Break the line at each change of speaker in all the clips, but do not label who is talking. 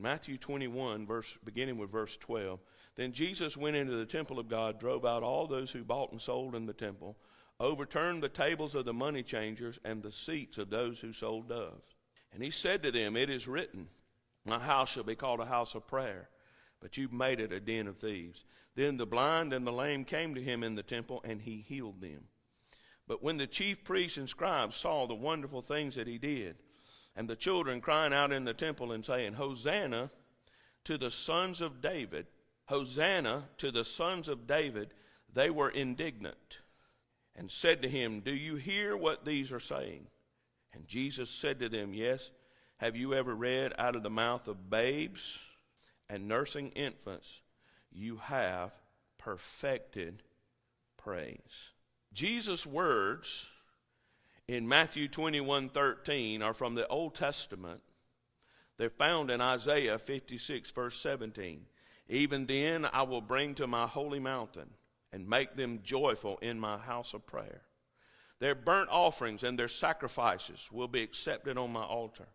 Matthew 21, verse, beginning with verse 12. Then Jesus went into the temple of God, drove out all those who bought and sold in the temple, overturned the tables of the money changers and the seats of those who sold doves. And he said to them, It is written, My house shall be called a house of prayer, but you've made it a den of thieves. Then the blind and the lame came to him in the temple, and he healed them. But when the chief priests and scribes saw the wonderful things that he did, and the children crying out in the temple and saying, Hosanna to the sons of David, Hosanna to the sons of David, they were indignant and said to him, Do you hear what these are saying? And Jesus said to them, Yes. Have you ever read out of the mouth of babes and nursing infants, you have perfected praise? Jesus' words in Matthew 21 13 are from the Old Testament. They're found in Isaiah 56, verse 17. Even then I will bring to my holy mountain and make them joyful in my house of prayer. Their burnt offerings and their sacrifices will be accepted on my altar,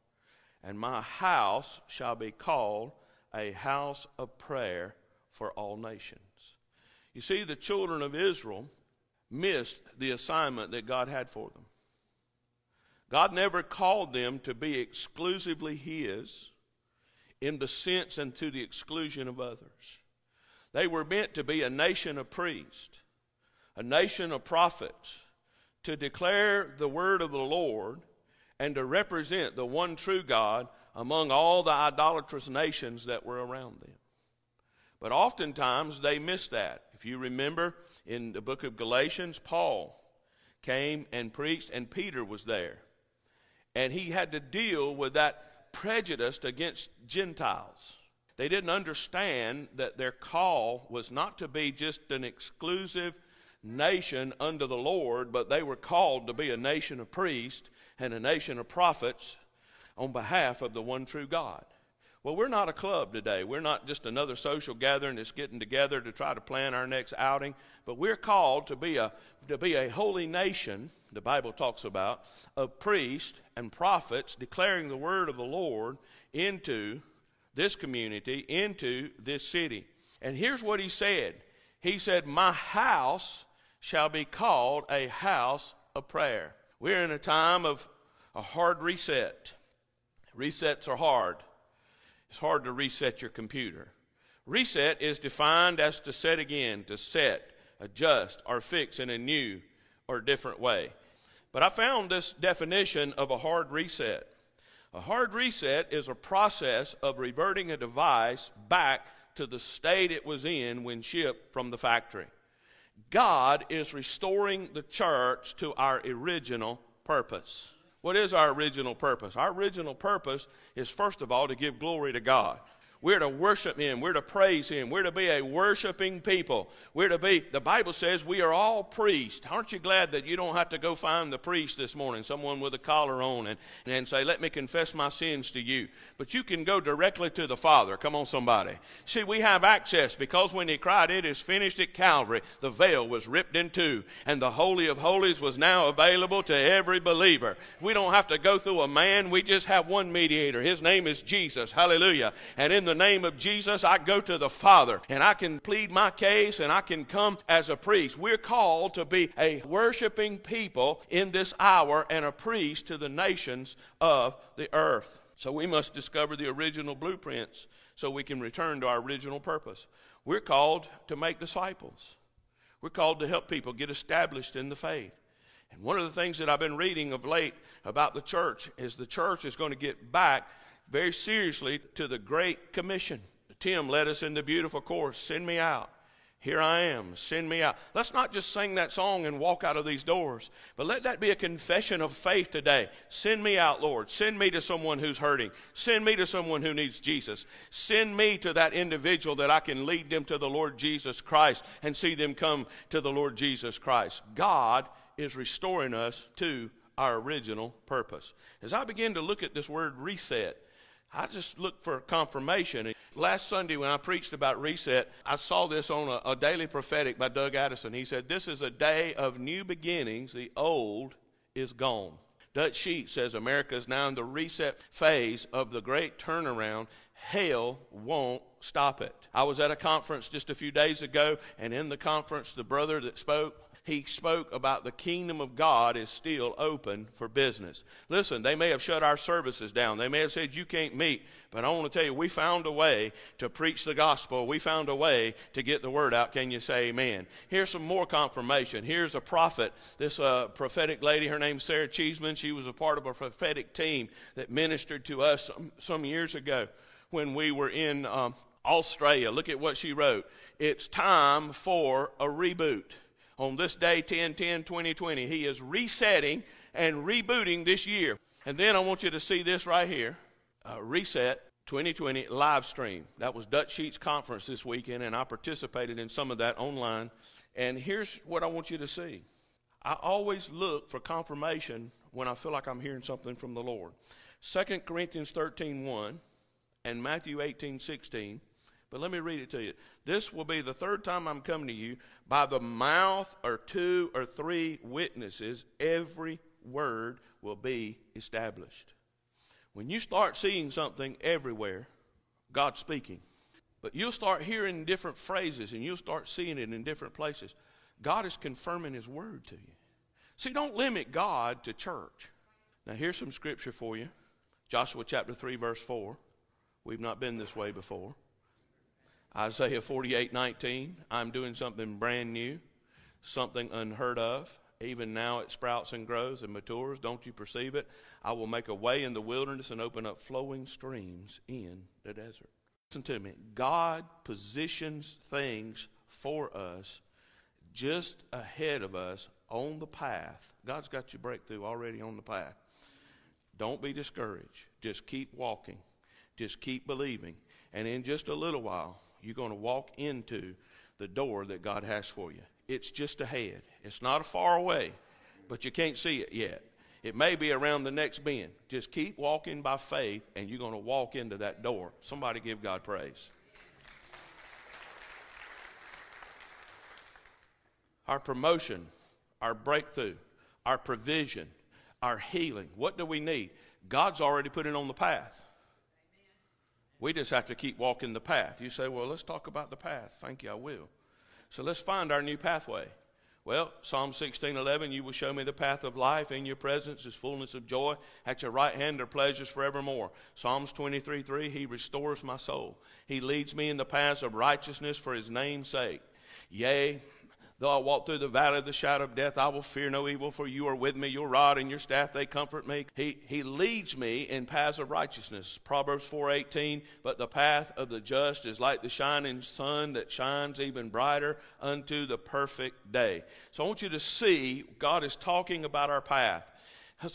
and my house shall be called a house of prayer for all nations. You see, the children of Israel missed the assignment that God had for them. God never called them to be exclusively His in the sense and to the exclusion of others. They were meant to be a nation of priests, a nation of prophets, to declare the word of the Lord and to represent the one true God among all the idolatrous nations that were around them. But oftentimes they missed that. If you remember in the book of Galatians, Paul came and preached, and Peter was there. And he had to deal with that prejudice against Gentiles. They didn't understand that their call was not to be just an exclusive nation under the Lord, but they were called to be a nation of priests and a nation of prophets on behalf of the one true God. Well, we're not a club today. We're not just another social gathering that's getting together to try to plan our next outing, but we're called to be a, to be a holy nation, the Bible talks about, of priests and prophets declaring the word of the Lord into this community, into this city. And here's what he said He said, My house shall be called a house of prayer. We're in a time of a hard reset. Resets are hard. It's hard to reset your computer. Reset is defined as to set again, to set, adjust, or fix in a new or different way. But I found this definition of a hard reset. A hard reset is a process of reverting a device back to the state it was in when shipped from the factory. God is restoring the church to our original purpose. What is our original purpose? Our original purpose is, first of all, to give glory to God. We're to worship Him. We're to praise Him. We're to be a worshiping people. We're to be, the Bible says we are all priests. Aren't you glad that you don't have to go find the priest this morning, someone with a collar on, and, and say, Let me confess my sins to you? But you can go directly to the Father. Come on, somebody. See, we have access because when He cried, It is finished at Calvary, the veil was ripped in two, and the Holy of Holies was now available to every believer. We don't have to go through a man, we just have one mediator. His name is Jesus. Hallelujah. And in the the name of Jesus, I go to the Father and I can plead my case and I can come as a priest. We're called to be a worshiping people in this hour and a priest to the nations of the earth. So we must discover the original blueprints so we can return to our original purpose. We're called to make disciples. We're called to help people get established in the faith. And one of the things that I've been reading of late about the church is the church is going to get back very seriously to the Great Commission. Tim led us in the beautiful chorus Send me out. Here I am, send me out. Let's not just sing that song and walk out of these doors, but let that be a confession of faith today. Send me out, Lord. Send me to someone who's hurting. Send me to someone who needs Jesus. Send me to that individual that I can lead them to the Lord Jesus Christ and see them come to the Lord Jesus Christ. God is restoring us to our original purpose. As I begin to look at this word reset, I just looked for confirmation. Last Sunday, when I preached about reset, I saw this on a, a, daily prophetic by Doug Addison. He said, This is a day of new beginnings. The old is gone. Dutch Sheets says America is now in the reset phase of the great turnaround hell won't stop it. I was at a conference just a few days ago, and in the conference, the brother that spoke, he spoke about the kingdom of God is still open for business. Listen, they may have shut our services down. They may have said you can't meet, but I want to tell you, we found a way to preach the gospel. We found a way to get the word out. Can you say amen? Here's some more confirmation. Here's a prophet, this uh, prophetic lady, her name's Sarah Cheeseman. She was a part of a prophetic team that ministered to us some, some years ago when we were in um, Australia. Look at what she wrote. It's time for a reboot on this day 10 10 2020 he is resetting and rebooting this year. And then i want you to see this right here. Uh, reset 2020 live stream. That was dutch sheets conference this weekend and i participated in some of that online. And here's what i want you to see. I always look for confirmation when i feel like i'm hearing something from the lord. 2 corinthians 13 1 and matthew 18 16 but let me read it to you. This will be the third time I'm coming to you. By the mouth or two or three witnesses, every word will be established. When you start seeing something everywhere, God's speaking. But you'll start hearing different phrases and you'll start seeing it in different places. God is confirming His word to you. See, don't limit God to church. Now, here's some scripture for you Joshua chapter 3, verse 4. We've not been this way before. Isaiah 48 19, I'm doing something brand new, something unheard of. Even now it sprouts and grows and matures. Don't you perceive it? I will make a way in the wilderness and open up flowing streams in the desert. Listen to me. God positions things for us just ahead of us on the path. God's got your breakthrough already on the path. Don't be discouraged. Just keep walking. Just keep believing. And in just a little while, you're going to walk into the door that God has for you. It's just ahead. It's not a far away, but you can't see it yet. It may be around the next bend. Just keep walking by faith, and you're going to walk into that door. Somebody give God praise. Our promotion, our breakthrough, our provision, our healing. What do we need? God's already put it on the path. We just have to keep walking the path. You say, well, let's talk about the path. Thank you, I will. So let's find our new pathway. Well, Psalm 16, 11, you will show me the path of life. In your presence is fullness of joy. At your right hand are pleasures forevermore. Psalms 23, 3, he restores my soul. He leads me in the paths of righteousness for his name's sake. Yea, Though I walk through the valley of the shadow of death, I will fear no evil, for you are with me. Your rod and your staff, they comfort me. He, he leads me in paths of righteousness. Proverbs 4.18, but the path of the just is like the shining sun that shines even brighter unto the perfect day. So I want you to see God is talking about our path.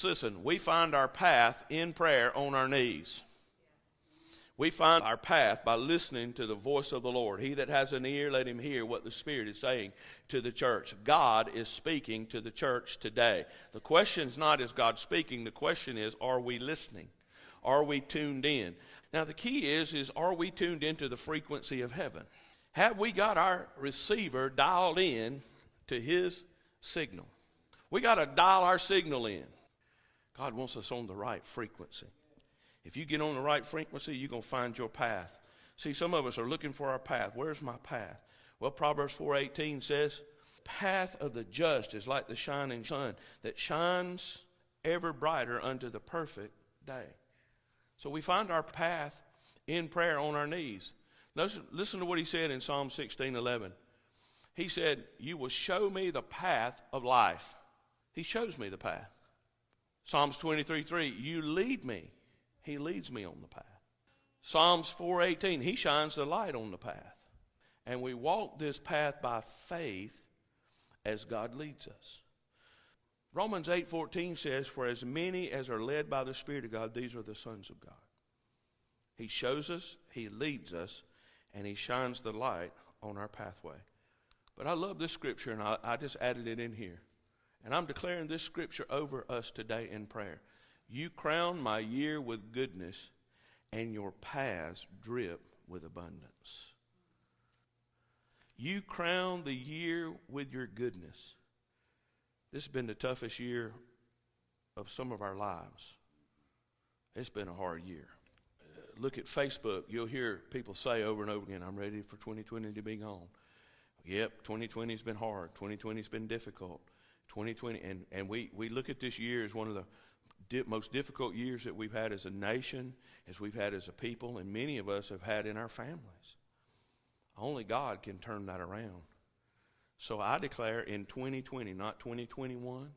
Listen, we find our path in prayer on our knees. We find our path by listening to the voice of the Lord. He that has an ear, let him hear what the Spirit is saying to the church. God is speaking to the church today. The question is not is God speaking, the question is are we listening? Are we tuned in? Now the key is is are we tuned into the frequency of heaven? Have we got our receiver dialed in to his signal? We got to dial our signal in. God wants us on the right frequency. If you get on the right frequency, you're going to find your path. See, some of us are looking for our path. Where's my path? Well, Proverbs 4:18 says, "Path of the just is like the shining sun that shines ever brighter unto the perfect day." So we find our path in prayer on our knees. Listen, listen to what he said in Psalm 16:11. He said, "You will show me the path of life." He shows me the path. Psalms 23:3, "You lead me he leads me on the path. Psalms 4:18, he shines the light on the path. And we walk this path by faith as God leads us. Romans 8:14 says, "For as many as are led by the Spirit of God, these are the sons of God." He shows us, he leads us, and he shines the light on our pathway. But I love this scripture, and I, I just added it in here. And I'm declaring this scripture over us today in prayer. You crown my year with goodness, and your paths drip with abundance. You crown the year with your goodness. This has been the toughest year of some of our lives. It's been a hard year. Uh, look at Facebook, you'll hear people say over and over again, I'm ready for 2020 to be gone. Yep, 2020 has been hard. 2020 has been difficult. 2020, and, and we, we look at this year as one of the di- most difficult years that we've had as a nation, as we've had as a people, and many of us have had in our families. Only God can turn that around. So I declare in 2020, not 2021,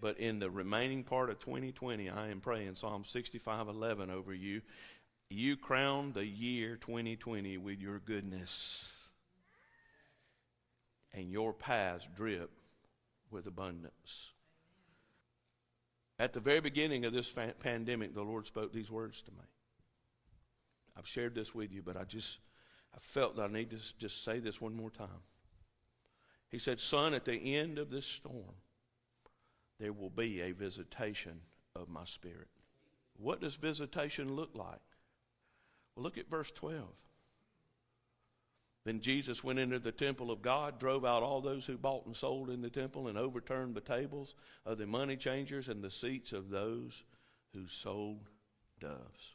but in the remaining part of 2020, I am praying Psalm 65:11 over you. You crown the year 2020 with your goodness, and your paths drip with abundance. At the very beginning of this fa- pandemic, the Lord spoke these words to me. I've shared this with you, but I just I felt that I need to just say this one more time. He said, Son, at the end of this storm, there will be a visitation of my spirit. What does visitation look like? Well, look at verse 12. Then Jesus went into the temple of God, drove out all those who bought and sold in the temple, and overturned the tables of the money changers and the seats of those who sold doves.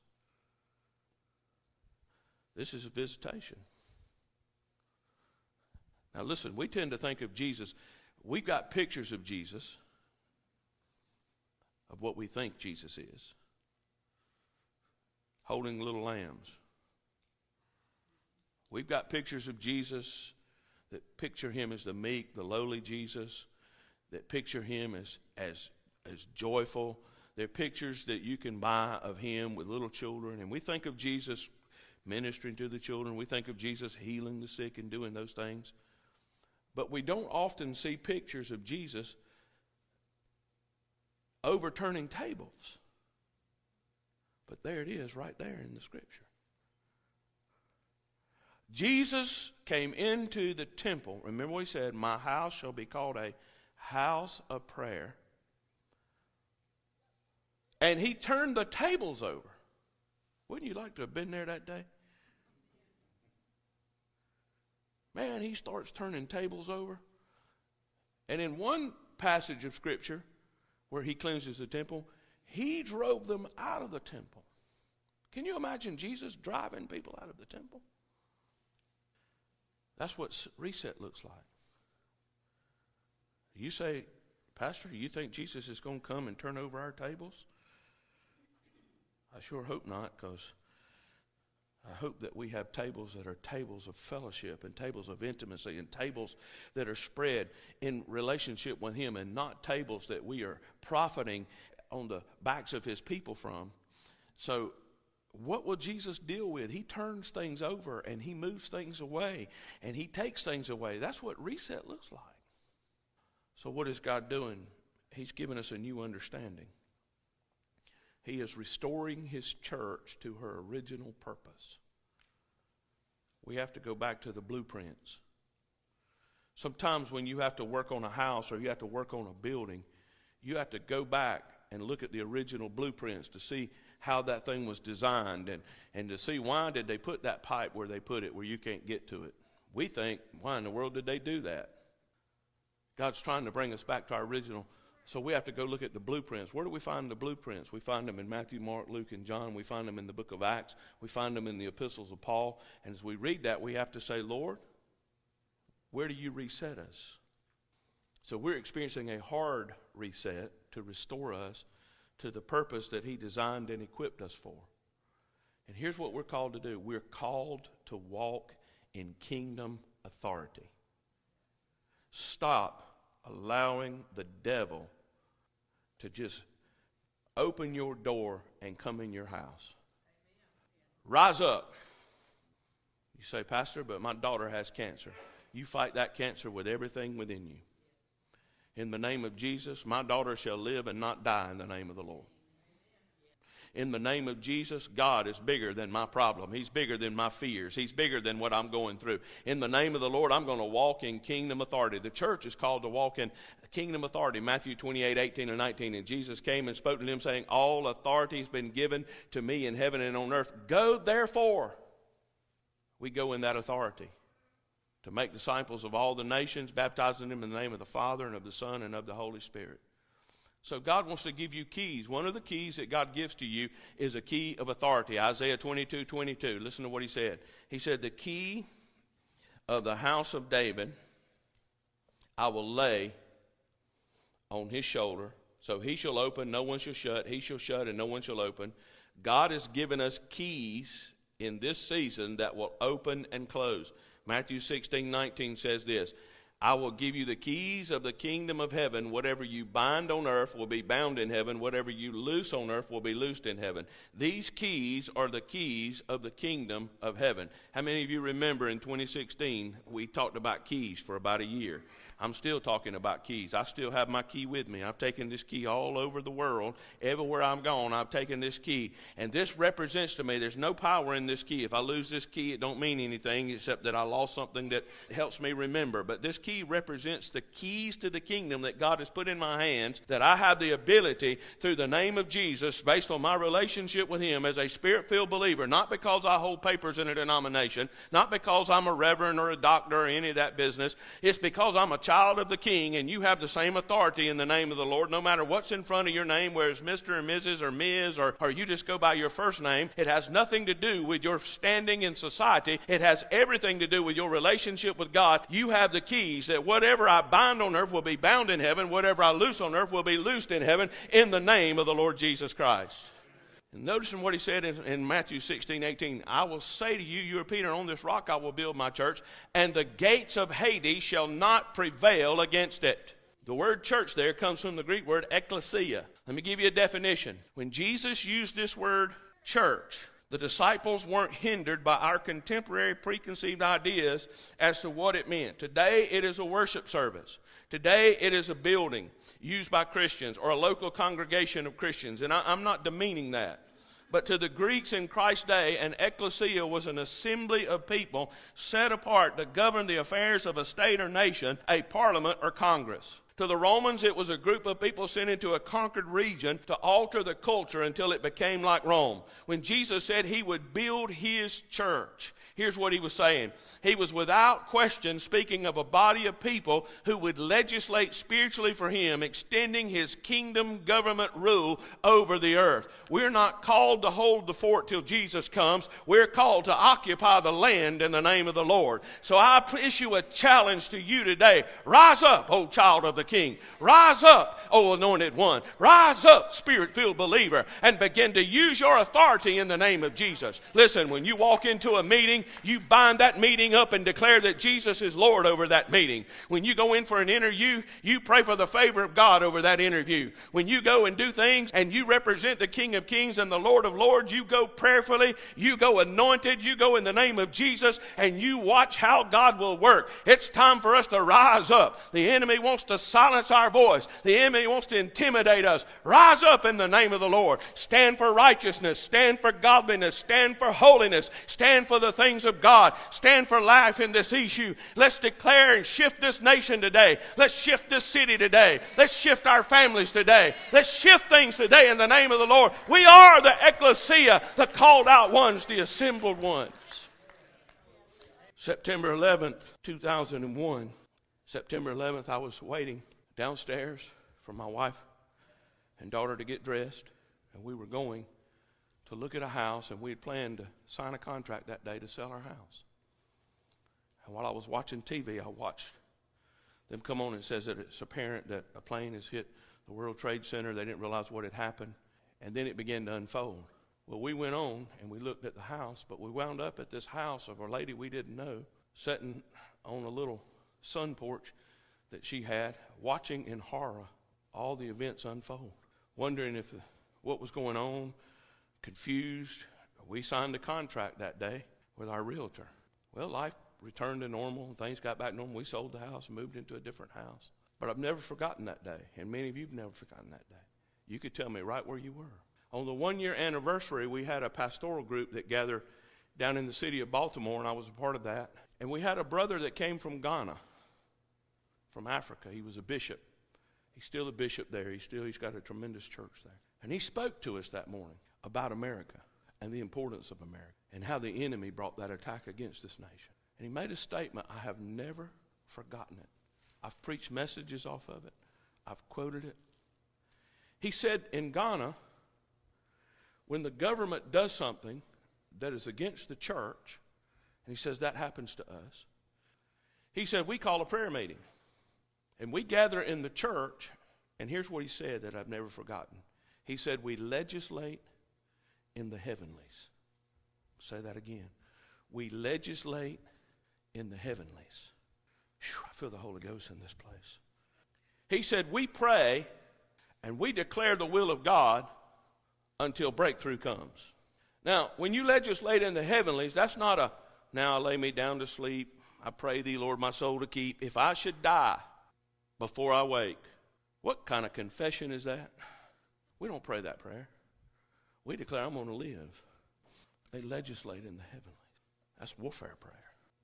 This is a visitation. Now, listen, we tend to think of Jesus, we've got pictures of Jesus, of what we think Jesus is, holding little lambs. We've got pictures of Jesus that picture him as the meek, the lowly Jesus, that picture him as, as, as joyful. They're pictures that you can buy of him with little children. And we think of Jesus ministering to the children. We think of Jesus healing the sick and doing those things. But we don't often see pictures of Jesus overturning tables. But there it is right there in the scripture. Jesus came into the temple. Remember what he said, My house shall be called a house of prayer. And he turned the tables over. Wouldn't you like to have been there that day? Man, he starts turning tables over. And in one passage of Scripture where he cleanses the temple, he drove them out of the temple. Can you imagine Jesus driving people out of the temple? That's what reset looks like. You say, Pastor, you think Jesus is going to come and turn over our tables? I sure hope not, because I hope that we have tables that are tables of fellowship and tables of intimacy and tables that are spread in relationship with Him and not tables that we are profiting on the backs of His people from. So, what will Jesus deal with? He turns things over and He moves things away and He takes things away. That's what reset looks like. So, what is God doing? He's given us a new understanding. He is restoring his church to her original purpose. We have to go back to the blueprints. Sometimes when you have to work on a house or you have to work on a building, you have to go back and look at the original blueprints to see how that thing was designed and, and to see why did they put that pipe where they put it where you can't get to it. We think, why in the world did they do that? God's trying to bring us back to our original so we have to go look at the blueprints. Where do we find the blueprints? We find them in Matthew, Mark, Luke, and John. We find them in the book of Acts. We find them in the epistles of Paul. And as we read that, we have to say, Lord, where do you reset us? So we're experiencing a hard reset to restore us to the purpose that He designed and equipped us for. And here's what we're called to do we're called to walk in kingdom authority. Stop allowing the devil to just open your door and come in your house. Rise up. You say, Pastor, but my daughter has cancer. You fight that cancer with everything within you. In the name of Jesus, my daughter shall live and not die in the name of the Lord in the name of Jesus, God is bigger than my problem. He's bigger than my fears. He's bigger than what I'm going through. In the name of the Lord, I'm going to walk in kingdom authority. The church is called to walk in kingdom authority. Matthew 28, 18 and 19. And Jesus came and spoke to them, saying, All authority has been given to me in heaven and on earth. Go therefore. We go in that authority to make disciples of all the nations, baptizing them in the name of the Father and of the Son and of the Holy Spirit. So God wants to give you keys. One of the keys that God gives to you is a key of authority. Isaiah 22 22. Listen to what he said. He said, The key of the house of David I will lay on his shoulder. So he shall open, no one shall shut. He shall shut, and no one shall open. God has given us keys in this season that will open and close. Matthew 16 19 says this I will give you the keys of the kingdom of heaven. Whatever you bind on earth will be bound in heaven. Whatever you loose on earth will be loosed in heaven. These keys are the keys of the kingdom of heaven. How many of you remember in 2016 we talked about keys for about a year? I'm still talking about keys. I still have my key with me. I've taken this key all over the world. Everywhere I'm gone, I've taken this key. And this represents to me there's no power in this key. If I lose this key, it don't mean anything except that I lost something that helps me remember. But this key represents the keys to the kingdom that God has put in my hands that I have the ability through the name of Jesus based on my relationship with him as a spirit-filled believer, not because I hold papers in a denomination, not because I'm a reverend or a doctor or any of that business. It's because I'm a child of the king and you have the same authority in the name of the Lord, no matter what's in front of your name, whether it's Mr. and Mrs. or Ms. or, or you just go by your first name. It has nothing to do with your standing in society. It has everything to do with your relationship with God. You have the keys that whatever I bind on earth will be bound in heaven, whatever I loose on earth will be loosed in heaven in the name of the Lord Jesus Christ. Notice what he said in, in, Matthew 16, 18. I will say to you, you are Peter, on this rock I will build my church, and the gates of Hades shall not prevail against it. The word church there comes from the Greek word ecclesia. Let me give you a definition. When Jesus used this word church, the disciples weren't hindered by our contemporary preconceived ideas as to what it meant. Today, it is a worship service. Today, it is a building used by Christians or a local congregation of Christians. And I, am not demeaning that. But to the Greeks in Christ's day, an ecclesia was an assembly of people set apart to govern the affairs of a state or nation, a parliament or congress. To the Romans, it was a group of people sent into a conquered region to alter the culture until it became like Rome. When Jesus said he would build his church, Here's what he was saying. He was without question speaking of a body of people who would legislate spiritually for him, extending his kingdom government rule over the earth. We're not called to hold the fort till Jesus comes. We're called to occupy the land in the name of the Lord. So I issue a challenge to you today. Rise up, O child of the king. Rise up, O anointed one. Rise up, spirit filled believer, and begin to use your authority in the name of Jesus. Listen, when you walk into a meeting, you bind that meeting up and declare that Jesus is Lord over that meeting. When you go in for an interview, you pray for the favor of God over that interview. When you go and do things and you represent the King of Kings and the Lord of Lords, you go prayerfully, you go anointed, you go in the name of Jesus, and you watch how God will work. It's time for us to rise up. The enemy wants to silence our voice, the enemy wants to intimidate us. Rise up in the name of the Lord. Stand for righteousness, stand for godliness, stand for holiness, stand for the things of God. Stand for life in this issue. Let's declare and shift this nation today. Let's shift this city today. Let's shift our families today. Let's shift things today in the name of the Lord. We are the ecclesia, the called out ones, the assembled ones. September 11th, 2001. September 11th, I was waiting downstairs for my wife and daughter to get dressed, and we were going to look at a house, and we had planned to sign a contract that day to sell our house. And while I was watching TV, I watched them come on and says that it's apparent that a plane has hit the World Trade Center. They didn't realize what had happened. And then it began to unfold. Well, we went on and we looked at the house, but we wound up at this house of a lady we didn't know, sitting on a little sun porch that she had, watching in horror all the events unfold, wondering if what was going on, confused. We signed a contract that day with our realtor. Well, life returned to normal and things got back normal. We sold the house and moved into a different house. But I've never forgotten that day, and many of you have never forgotten that day. You could tell me right where you were. On the one year anniversary, we had a pastoral group that gathered down in the city of Baltimore, and I was a part of that. And we had a brother that came from Ghana, from Africa. He was a bishop. He's still a bishop there. He's still he's got a tremendous church there. And he spoke to us that morning about America and the importance of America and how the enemy brought that attack against this nation. And he made a statement I have never forgotten it. I've preached messages off of it, I've quoted it. He said in Ghana, when the government does something that is against the church, and he says that happens to us, he said, we call a prayer meeting. And we gather in the church, and here's what he said that I've never forgotten. He said, We legislate in the heavenlies. Say that again. We legislate in the heavenlies. Whew, I feel the Holy Ghost in this place. He said, We pray and we declare the will of God until breakthrough comes. Now, when you legislate in the heavenlies, that's not a now I lay me down to sleep. I pray thee, Lord, my soul to keep. If I should die before I wake, what kind of confession is that? We don't pray that prayer. We declare, I'm going to live. They legislate in the heavenlies. That's warfare prayer.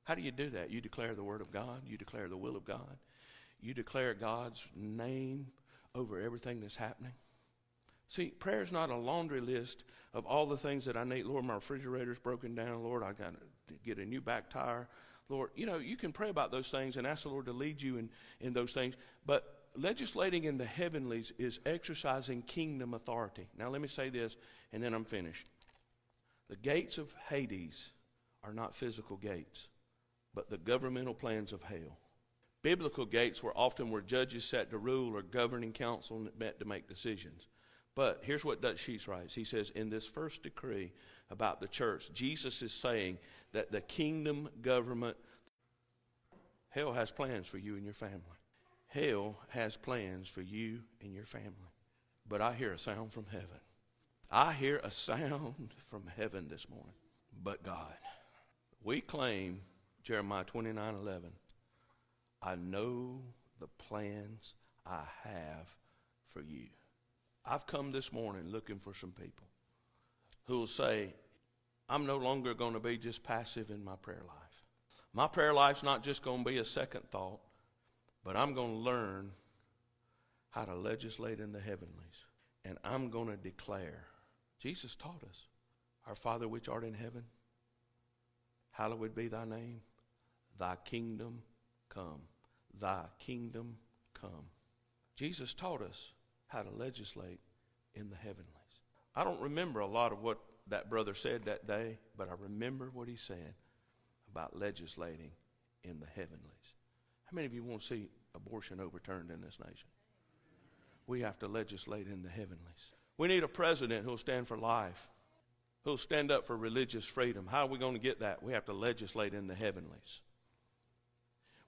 How do you do that? You declare the word of God, you declare the will of God, you declare God's name over everything that's happening. See, prayer is not a laundry list of all the things that I need. Lord, my refrigerator's broken down. Lord, I got to get a new back tire. Lord, you know, you can pray about those things and ask the Lord to lead you in, in those things. But legislating in the heavenlies is exercising kingdom authority. Now, let me say this, and then I'm finished. The gates of Hades are not physical gates, but the governmental plans of hell. Biblical gates were often where judges sat to rule or governing council met to make decisions. But here's what Dutch Sheets writes. He says, In this first decree about the church, Jesus is saying that the kingdom government, hell has plans for you and your family. Hell has plans for you and your family. But I hear a sound from heaven. I hear a sound from heaven this morning. But God, we claim Jeremiah 29 11. I know the plans I have for you. I've come this morning looking for some people who will say, I'm no longer going to be just passive in my prayer life. My prayer life's not just going to be a second thought, but I'm going to learn how to legislate in the heavenlies. And I'm going to declare. Jesus taught us, Our Father which art in heaven, hallowed be thy name. Thy kingdom come. Thy kingdom come. Jesus taught us how to legislate in the heavenlies. I don't remember a lot of what that brother said that day, but I remember what he said about legislating in the heavenlies. How many of you want to see abortion overturned in this nation? We have to legislate in the heavenlies. We need a president who'll stand for life, who'll stand up for religious freedom. How are we going to get that? We have to legislate in the heavenlies.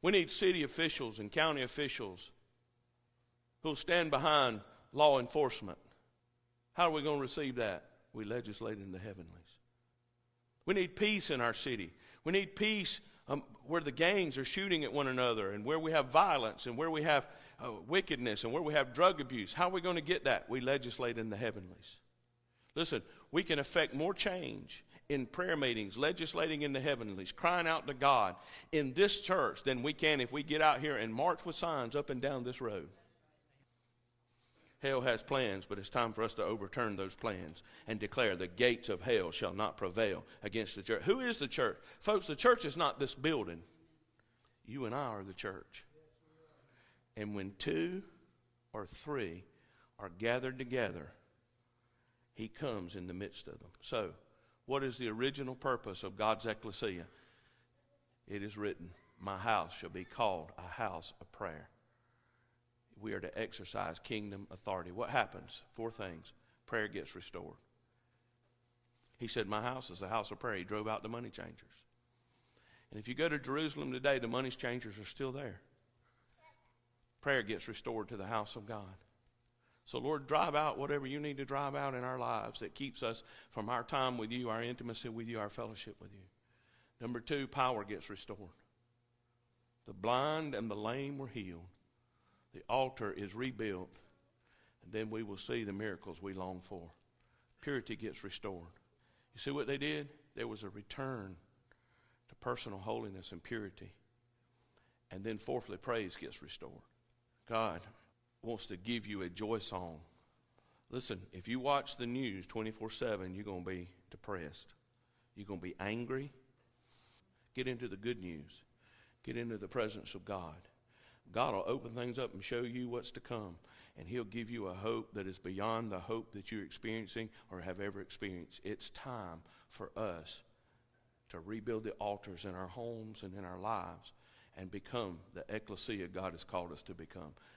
We need city officials and county officials who'll stand behind law enforcement. How are we going to receive that? We legislate in the heavenlies. We need peace in our city. We need peace um, where the gangs are shooting at one another and where we have violence and where we have uh, wickedness and where we have drug abuse. How are we going to get that? We legislate in the heavenlies. Listen, we can affect more change in prayer meetings, legislating in the heavenlies, crying out to God in this church than we can if we get out here and march with signs up and down this road. Hell has plans, but it's time for us to overturn those plans and declare the gates of hell shall not prevail against the church. Who is the church? Folks, the church is not this building. You and I are the church. And when two or three are gathered together, he comes in the midst of them. So, what is the original purpose of God's ecclesia? It is written, My house shall be called a house of prayer we are to exercise kingdom authority. What happens? Four things. Prayer gets restored. He said, My house is a house of prayer. He drove out the money changers. And if you go to Jerusalem today, the money changers are still there. Prayer gets restored to the house of God. So, Lord, drive out whatever you need to drive out in our lives that keeps us from our time with you, our intimacy with you, our fellowship with you. Number two, power gets restored. The blind and the lame were healed the altar is rebuilt, and then we will see the miracles we long for. Purity gets restored. You see what they did? There was a return to personal holiness and purity. And then, fourthly, praise gets restored. God wants to give you a joy song. Listen, if you watch the news 24 7, you're going to be depressed. You're going to be angry. Get into the good news, get into the presence of God. God will open things up and show you what's to come. And He'll give you a hope that is beyond the hope that you're experiencing or have ever experienced. It's time for us to rebuild the altars in our homes and in our lives and become the ecclesia God has called us to become.